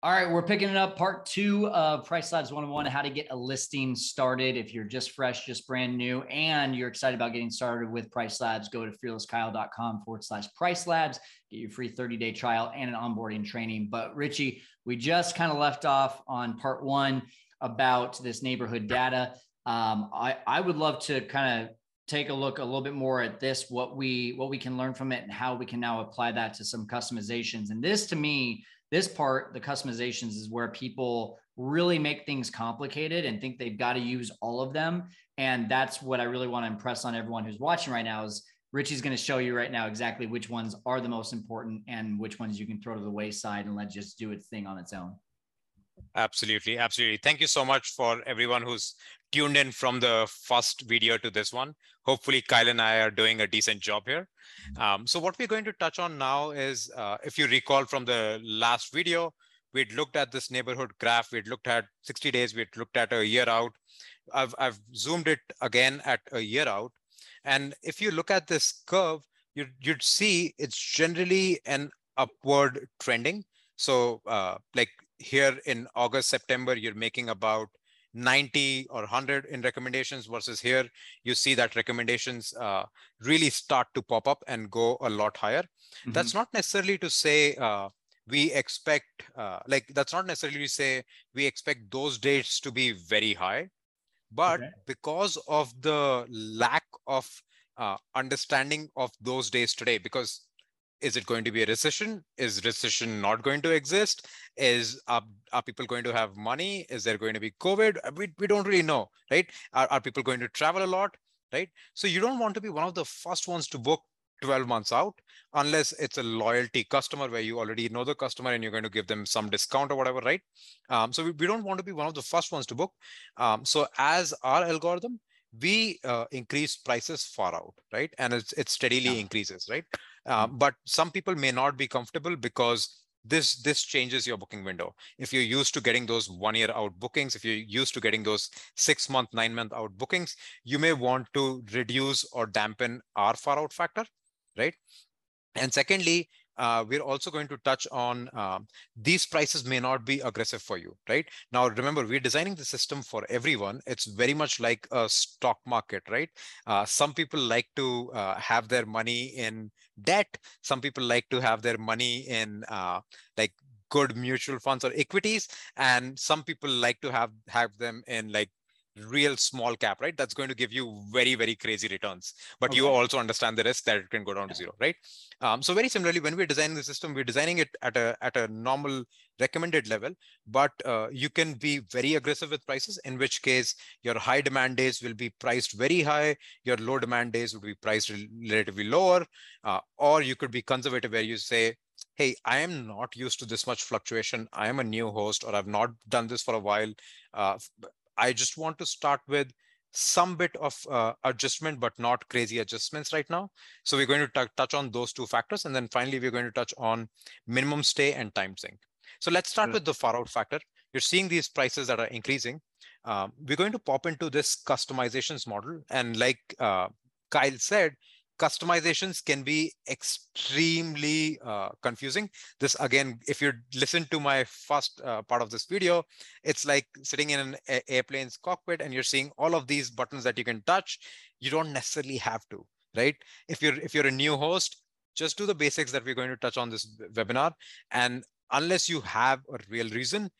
All right, we're picking it up part two of Price Labs 101 how to get a listing started. If you're just fresh, just brand new, and you're excited about getting started with Price Labs, go to fearlesskyle.com forward slash Price Labs, get your free 30 day trial and an onboarding training. But Richie, we just kind of left off on part one about this neighborhood data. Um, I, I would love to kind of take a look a little bit more at this, what we what we can learn from it, and how we can now apply that to some customizations. And this, to me, this part, the customizations, is where people really make things complicated and think they've got to use all of them. And that's what I really want to impress on everyone who's watching right now is Richie's going to show you right now exactly which ones are the most important and which ones you can throw to the wayside and let just do its thing on its own. Absolutely. Absolutely. Thank you so much for everyone who's tuned in from the first video to this one. Hopefully, Kyle and I are doing a decent job here. Um, so what we're going to touch on now is, uh, if you recall from the last video, we'd looked at this neighborhood graph. We'd looked at 60 days. We'd looked at a year out. I've, I've zoomed it again at a year out. And if you look at this curve, you'd, you'd see it's generally an upward trending. So uh, like here in August, September, you're making about 90 or 100 in recommendations versus here you see that recommendations uh, really start to pop up and go a lot higher mm-hmm. that's not necessarily to say uh, we expect uh, like that's not necessarily to say we expect those dates to be very high but okay. because of the lack of uh, understanding of those days today because is it going to be a recession? Is recession not going to exist? Is are, are people going to have money? Is there going to be covid? Uh, we, we don't really know right? Are, are people going to travel a lot right? So you don't want to be one of the first ones to book 12 months out unless it's a loyalty customer where you already know the customer and you're going to give them some discount or whatever right? Um, so we, we don't want to be one of the first ones to book. Um, so as our algorithm we uh, increase prices far out right? And it's, it steadily yeah. increases right uh, mm-hmm. but some people may not be comfortable because this this changes your booking window if you're used to getting those one year out bookings if you're used to getting those six month nine month out bookings you may want to reduce or dampen our far out factor right and secondly uh, we're also going to touch on um, these prices may not be aggressive for you, right? Now, remember, we're designing the system for everyone. It's very much like a stock market, right? Uh, some people like to uh, have their money in debt. Some people like to have their money in uh, like good mutual funds or equities and some people like to have have them in like real small cap, right? That's going to give you very, very crazy returns. But okay. you also understand the risk that it can go down to zero, right? Um, so very similarly, when we're designing the system, we're designing it at a at a normal recommended level, but uh, you can be very aggressive with prices, in which case your high demand days will be priced very high, your low demand days will be priced relatively lower, uh, or you could be conservative where you say, hey, I am not used to this much fluctuation. I am a new host, or I've not done this for a while. Uh, I just want to start with some bit of uh, adjustment, but not crazy adjustments right now. So we're going to touch on those two factors. And then finally, we're going to touch on minimum stay and time sync. So let's start with the far out factor. You're seeing these prices that are increasing. Um, we're going to pop into this customizations model. And like uh, Kyle said, customizations can be extremely uh, confusing. This again, if you listen to my first uh, part of this video, it's like sitting in an airplane's cockpit and you're seeing all of these buttons that you can touch. You don't necessarily have to, right? If you're if you're a new host, just do the basics that we're going to touch on this webinar. And unless you have a real reason,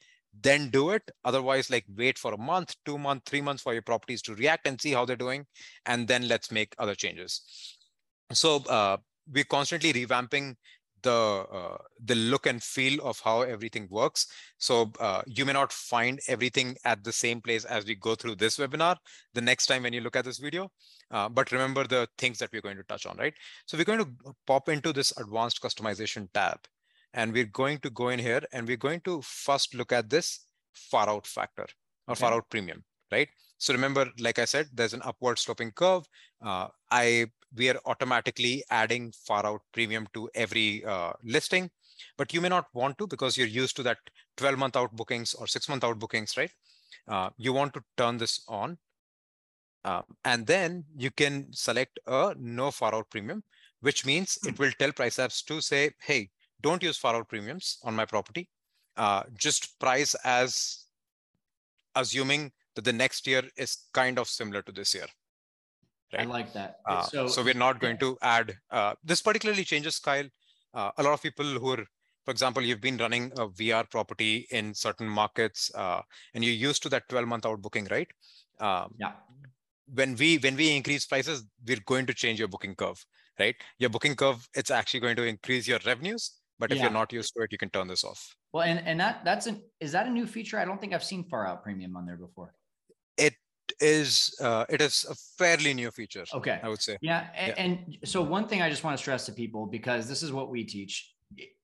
then do it. Otherwise, like wait for a month, two months, three months for your properties to react and see how they're doing. And then let's make other changes so uh, we're constantly revamping the uh, the look and feel of how everything works. So uh, you may not find everything at the same place as we go through this webinar the next time when you look at this video uh, but remember the things that we're going to touch on right? So we're going to pop into this advanced customization tab and we're going to go in here and we're going to first look at this far out factor or okay. far out premium right so remember like i said there's an upward sloping curve uh, i we are automatically adding far out premium to every uh, listing, but you may not want to because you're used to that 12 month out bookings or six month out bookings, right? Uh, you want to turn this on. Uh, and then you can select a no far out premium, which means it hmm. will tell price labs to say, hey, don't use far out premiums on my property. uh, just price as assuming that the next year is kind of similar to this year. Right? I like that. Uh, so, so we're not going to add, uh, this particularly changes, Kyle. Uh, a lot of people who are, for example, you've been running a VR property in certain markets uh, and you're used to that 12 month out booking, right? Um, yeah. When we when we increase prices, we're going to change your booking curve, right? Your booking curve, it's actually going to increase your revenues, but if yeah. you're not used to it, you can turn this off. Well, and and that that's an is that a new feature? I don't think I've seen far out premium on there before. It is uh, it is a fairly new feature. Okay, I would say. Yeah, and, yeah. and so one thing I just want to stress to people because this is what we teach.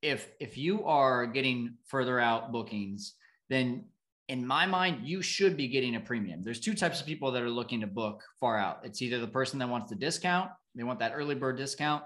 If if you are getting further out bookings, then in my mind, you should be getting a premium. There's two types of people that are looking to book far out. It's either the person that wants the discount, they want that early bird discount,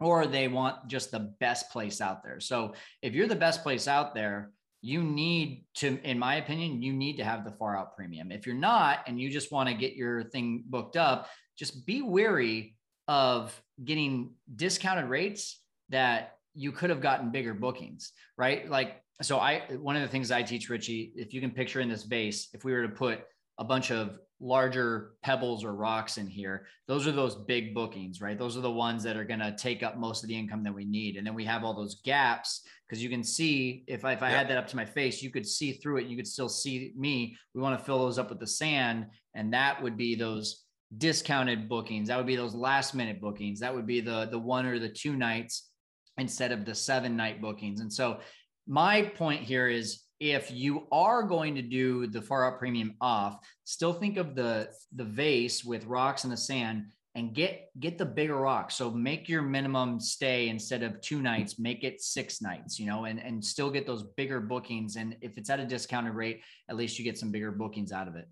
or they want just the best place out there. So if you're the best place out there, you need to, in my opinion, you need to have the far out premium. If you're not, and you just want to get your thing booked up, just be wary of getting discounted rates that you could have gotten bigger bookings, right? Like, so I, one of the things I teach Richie, if you can picture in this vase, if we were to put a bunch of larger pebbles or rocks in here, those are those big bookings, right? Those are the ones that are going to take up most of the income that we need. And then we have all those gaps because you can see if I, if I yep. had that up to my face, you could see through it. You could still see me. We want to fill those up with the sand. And that would be those discounted bookings. That would be those last minute bookings. That would be the, the one or the two nights instead of the seven night bookings. And so my point here is if you are going to do the far out premium off, still think of the the vase with rocks in the sand and get get the bigger rocks. So make your minimum stay instead of two nights, make it six nights, you know, and and still get those bigger bookings. And if it's at a discounted rate, at least you get some bigger bookings out of it.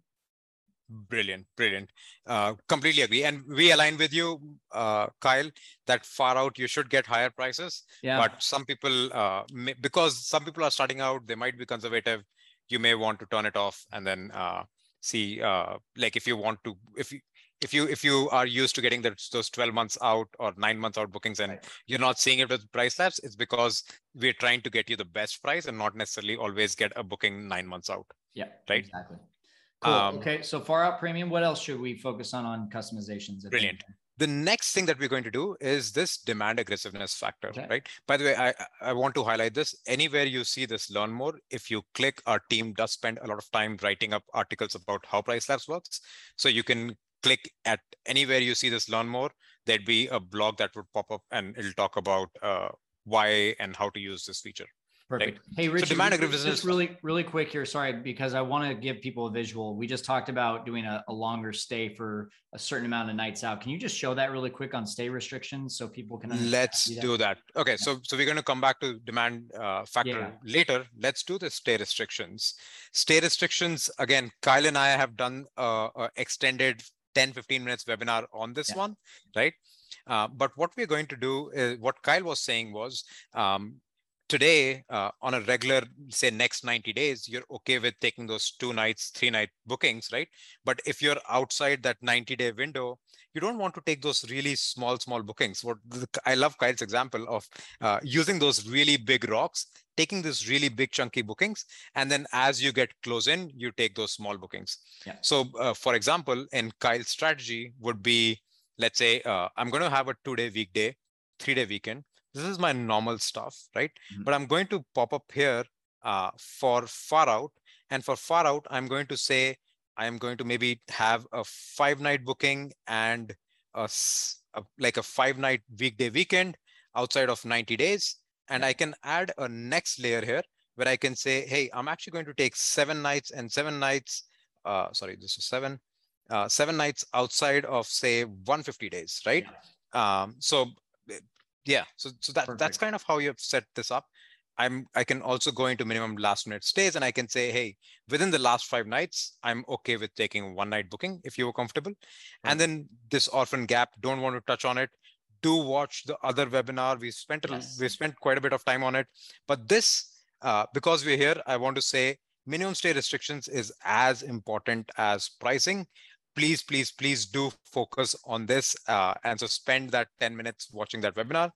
Brilliant, brilliant. Uh, completely agree. And we align with you, uh, Kyle, that far out you should get higher prices. Yeah. But some people, uh, may, because some people are starting out, they might be conservative. You may want to turn it off and then uh, see, uh, like if you want to, if you, if you if you are used to getting the, those 12 months out or nine months out bookings and right. you're not seeing it with price labs it's because we're trying to get you the best price and not necessarily always get a booking nine months out yeah right exactly Cool. Um, okay. So far out premium, what else should we focus on on customizations? Brilliant. The next thing that we're going to do is this demand aggressiveness factor, okay. right? By the way, I, I want to highlight this. Anywhere you see this learn more, if you click, our team does spend a lot of time writing up articles about how Price Labs works. So you can click at anywhere you see this learn more, there'd be a blog that would pop up and it'll talk about uh, why and how to use this feature. Perfect. Right? Hey, Richard, so demand just, just really, really quick here. Sorry, because I want to give people a visual. We just talked about doing a, a, longer stay for a certain amount of nights out. Can you just show that really quick on stay restrictions so people can? Let's that? do that. Okay, so so we're going to come back to demand uh, factor yeah. later. Let's do the stay restrictions. Stay restrictions again. Kyle and I have done a, a extended 10, 15 minutes webinar on this yeah. one, right? Uh, but what we're going to do is what Kyle was saying was um, today uh, on a regular say next 90 days you're okay with taking those two nights three night bookings right? But if you're outside that 90 day window you don't want to take those really small small bookings. What i love kyle's example of uh, using those really big rocks taking these really big chunky bookings and then as you get close in you take those small bookings. Yeah. so uh, for example in kyle's strategy would be let's say uh, i'm going to have a two day weekday three day weekend this is my normal stuff, right? Mm-hmm. But I'm going to pop up here uh, for far out. And for far out, I'm going to say, I'm going to maybe have a five night booking and a, a, like a five night weekday weekend outside of 90 days. And I can add a next layer here where I can say, hey, I'm actually going to take seven nights and seven nights. Uh, sorry, this is seven, uh, seven nights outside of say 150 days, right? Yeah. Um, so yeah so so that that's kind of how you have set this up. I'm i can also go into minimum last minute stays and i can say hey within the last five nights i'm okay with taking one night booking if you were comfortable. Right. and then this orphan gap don't want to touch on it. Do watch the other webinar. We spent yes. we spent quite a bit of time on it. But this uh, because we're here i want to say minimum stay restrictions is as important as pricing please, please, please do focus on this. Uh, and so spend that 10 minutes watching that webinar.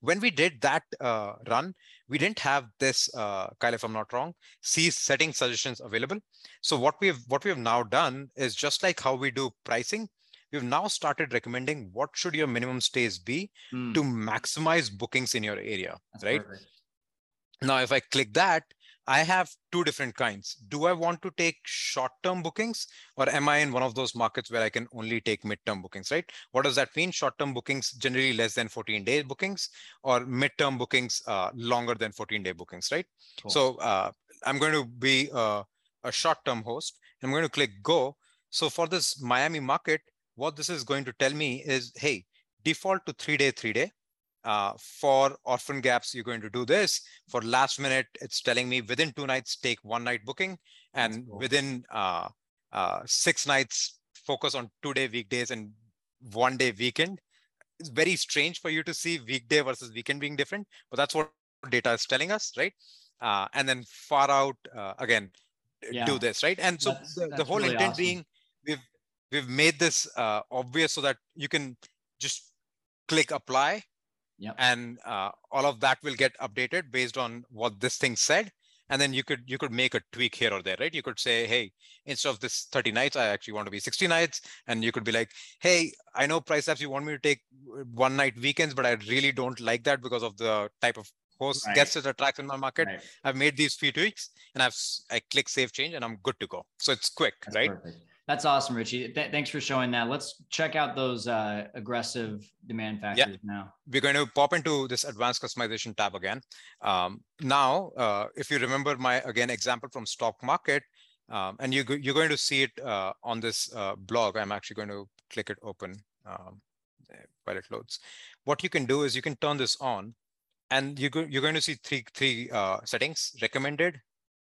when we did that uh, run, we didn't have this, uh, Kyle, if I'm not wrong, see setting suggestions available. So what we've what we have now done is just like how we do pricing, we've now started recommending what should your minimum stays be mm. to maximize bookings in your area, That's right? Perfect. Now, if I click that, I have two different kinds. Do I want to take short-term bookings or am I in one of those markets where I can only take mid-term bookings, right? What does that mean? Short-term bookings generally less than 14 day bookings or mid-term bookings uh, longer than 14 day bookings, right? Cool. So uh, I'm going to be uh, a short-term host. I'm going to click go. So for this Miami market, what this is going to tell me is, hey, default to three day, three day. Uh, for orphan gaps, you're going to do this. For last minute, it's telling me within two nights, take one night booking. And cool. within uh, uh, six nights, focus on two day weekdays and one day weekend. It's very strange for you to see weekday versus weekend being different, but that's what data is telling us, right? Uh, and then far out, uh, again, yeah. do this, right? And so that's, the, that's the, whole really intent awesome. being we've we've made this uh, obvious so that you can just click apply Yep. And uh, all of that will get updated based on what this thing said. And then you could you could make a tweak here or there, right? You could say, hey, instead of this 30 nights, I actually want to be 60 nights. And you could be like, hey, I know price labs you want me to take one night weekends, but I really don't like that because of the type of host right. guests that attract in my market. Right. I've made these few tweaks and I've I click save change and I'm good to go. So it's quick, That's right? Perfect. That's awesome, Richie. Th- thanks for showing that. Let's check out those uh, aggressive demand factors yeah. now. We're going to pop into this advanced customization tab again. Um, now, uh, if you remember my, again, example from stock market, um, and you, you're going to see it uh, on this uh, blog. I'm actually going to click it open um, while it loads. What you can do is you can turn this on and you go, you're going to see three, three uh, settings, recommended,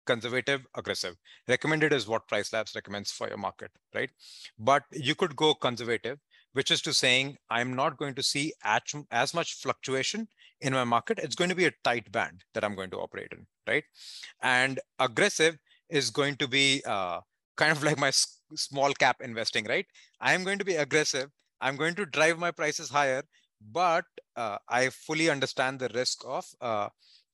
conservative, aggressive. Recommended is what Price Labs recommends for your market, right? But you could go conservative, which is to saying I'm not going to see as, much fluctuation in my market. It's going to be a tight band that I'm going to operate in, right? And aggressive is going to be uh, kind of like my small cap investing, right? I'm going to be aggressive. I'm going to drive my prices higher, but uh, I fully understand the risk of uh,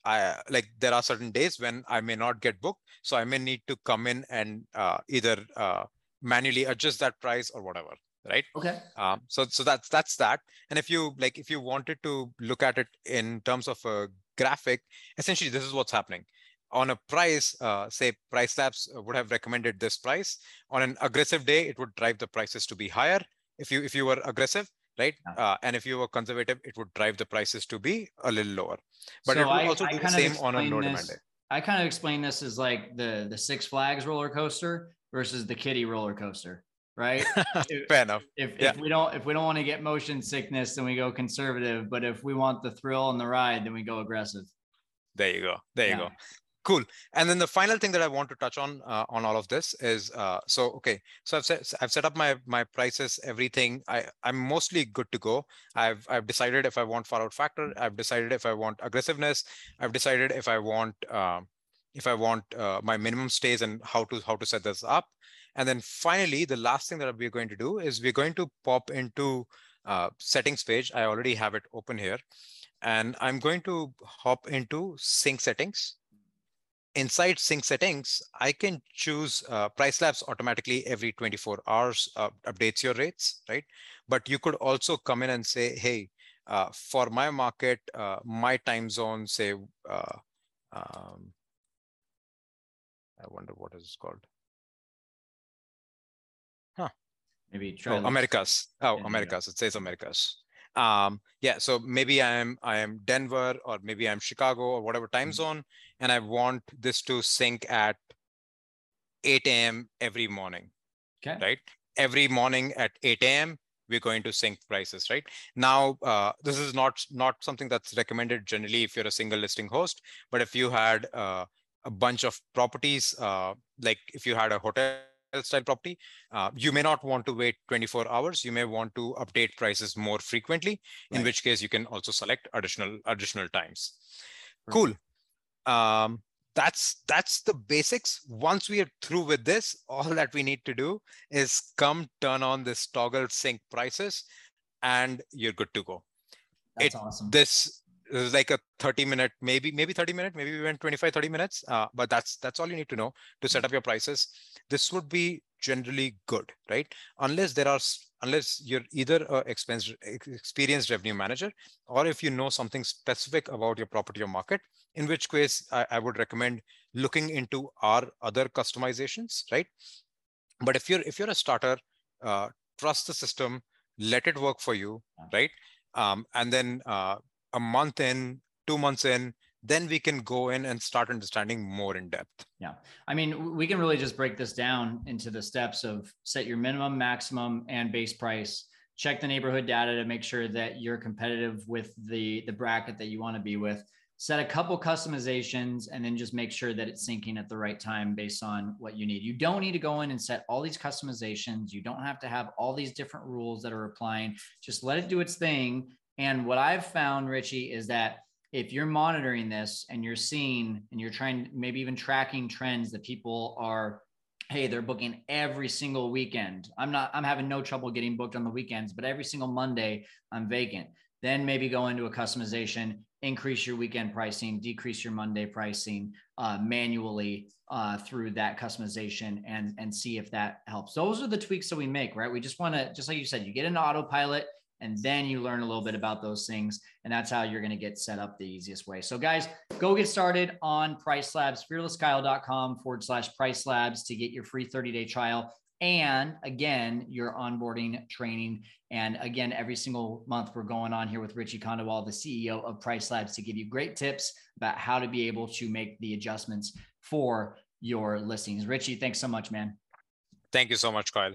I like there are certain days when I may not get booked, so I may need to come in and uh, either uh, manually adjust that price or whatever, right? Okay. Um, so so that's that's that. And if you like, if you wanted to look at it in terms of a graphic, essentially this is what's happening. On a price, uh, say Price Labs would have recommended this price. On an aggressive day, it would drive the prices to be higher. If you if you were aggressive, right? Uh, and if you were conservative, it would drive the prices to be a little lower. But so it would I, also I do the same on a no demand day. I kind of explain this as like the the Six Flags roller coaster versus the Kiddie roller coaster, right? Fair enough. If, yeah. if we don't if we don't want to get motion sickness, then we go conservative. But if we want the thrill and the ride, then we go aggressive. There you go. There yeah. you go. Cool. And then the final thing that I want to touch on uh, on all of this is uh, so okay. So I've set I've set up my my prices, everything. I I'm mostly good to go. I've I've decided if I want far out factor. I've decided if I want aggressiveness. I've decided if I want uh, if I want uh, my minimum stays and how to how to set this up. And then finally, the last thing that we're going to do is we're going to pop into uh, settings page. I already have it open here, and I'm going to hop into sync settings inside sync settings, I can choose uh, price labs automatically every 24 hours uh, updates your rates, right? But you could also come in and say, hey, uh, for my market, uh, my time zone, say, uh, um, I wonder what is called. Huh. Maybe try oh, Americas. Oh, Americas. It says Americas um, yeah so maybe i'm i am denver or maybe i'm chicago or whatever time mm-hmm. zone and i want this to sync at 8 a.m every morning okay right every morning at 8 a.m we're going to sync prices right now uh, this is not not something that's recommended generally if you're a single listing host but if you had uh, a bunch of properties uh, like if you had a hotel style property, uh, you may not want to wait 24 hours. You may want to update prices more frequently, in which case you can also select additional additional times. Cool. Um, that's that's the basics. Once we are through with this, all that we need to do is come turn on this toggle sync prices, and you're good to go. That's it, awesome. This it was like a 30 minute, maybe, maybe 30 minute, maybe we went 25, 30 minutes. Uh, but that's that's all you need to know to set up your prices. This would be generally good, right? Unless there are unless you're either a expense, experienced revenue manager or if you know something specific about your property or market, in which case I, I would recommend looking into our other customizations, right? But if you're if you're a starter, uh, trust the system, let it work for you, right? Um, and then uh, a month in, two months in, then we can go in and start understanding more in depth. Yeah. I mean, we can really just break this down into the steps of set your minimum, maximum, and base price. Check the neighborhood data to make sure that you're competitive with the, the bracket that you want to be with. Set a couple customizations and then just make sure that it's syncing at the right time based on what you need. You don't need to go in and set all these customizations. You don't have to have all these different rules that are applying. Just let it do its thing. And what I've found, Richie, is that if you're monitoring this and you're seeing and you're trying maybe even tracking trends that people are hey they're booking every single weekend. I'm not i'm having no trouble getting booked on the weekends but every single monday i'm vacant. Then maybe go into a customization increase your weekend pricing decrease your monday pricing uh, manually uh, through that customization and and see if that helps. Those are the tweaks that we make right? We just want to just like you said you get into autopilot and then you learn a little bit about those things and that's how you're going to get set up the easiest way. So guys go get started on price labs fearlesskyle.com forward slash price labs to get your free 30 day trial. And again your onboarding training and again every single month we're going on here with richie khandelwal the ceo of price labs to give you great tips about how to be able to make the adjustments for your listings. Richie thanks so much man. Thank you so much kyle